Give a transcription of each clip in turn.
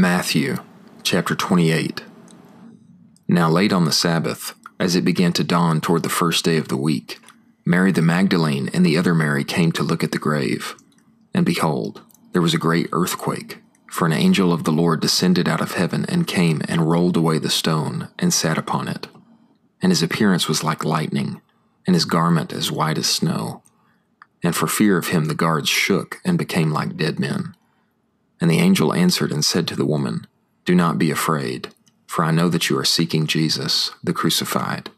Matthew chapter 28. Now, late on the Sabbath, as it began to dawn toward the first day of the week, Mary the Magdalene and the other Mary came to look at the grave. And behold, there was a great earthquake, for an angel of the Lord descended out of heaven and came and rolled away the stone and sat upon it. And his appearance was like lightning, and his garment as white as snow. And for fear of him, the guards shook and became like dead men. And the angel answered and said to the woman, Do not be afraid, for I know that you are seeking Jesus, the crucified.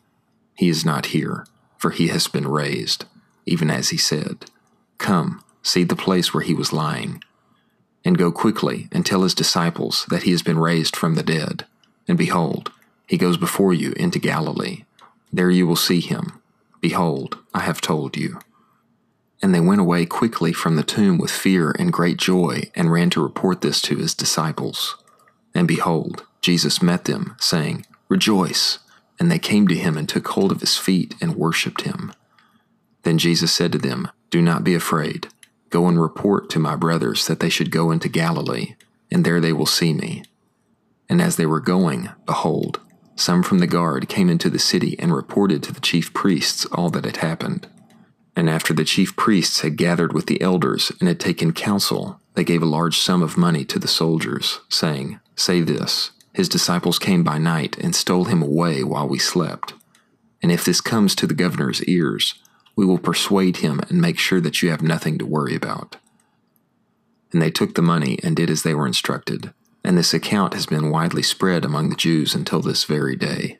He is not here, for he has been raised, even as he said. Come, see the place where he was lying. And go quickly and tell his disciples that he has been raised from the dead. And behold, he goes before you into Galilee. There you will see him. Behold, I have told you. And they went away quickly from the tomb with fear and great joy, and ran to report this to his disciples. And behold, Jesus met them, saying, Rejoice! And they came to him and took hold of his feet and worshipped him. Then Jesus said to them, Do not be afraid. Go and report to my brothers that they should go into Galilee, and there they will see me. And as they were going, behold, some from the guard came into the city and reported to the chief priests all that had happened. And after the chief priests had gathered with the elders and had taken counsel, they gave a large sum of money to the soldiers, saying, Say this His disciples came by night and stole him away while we slept. And if this comes to the governor's ears, we will persuade him and make sure that you have nothing to worry about. And they took the money and did as they were instructed, and this account has been widely spread among the Jews until this very day.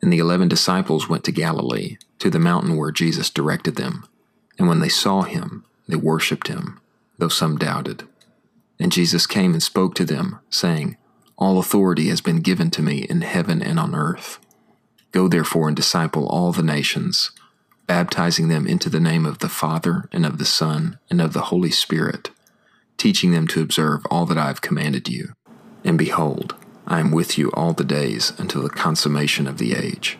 And the eleven disciples went to Galilee, to the mountain where Jesus directed them. And when they saw him, they worshipped him, though some doubted. And Jesus came and spoke to them, saying, All authority has been given to me in heaven and on earth. Go therefore and disciple all the nations, baptizing them into the name of the Father, and of the Son, and of the Holy Spirit, teaching them to observe all that I have commanded you. And behold, I am with you all the days until the consummation of the age.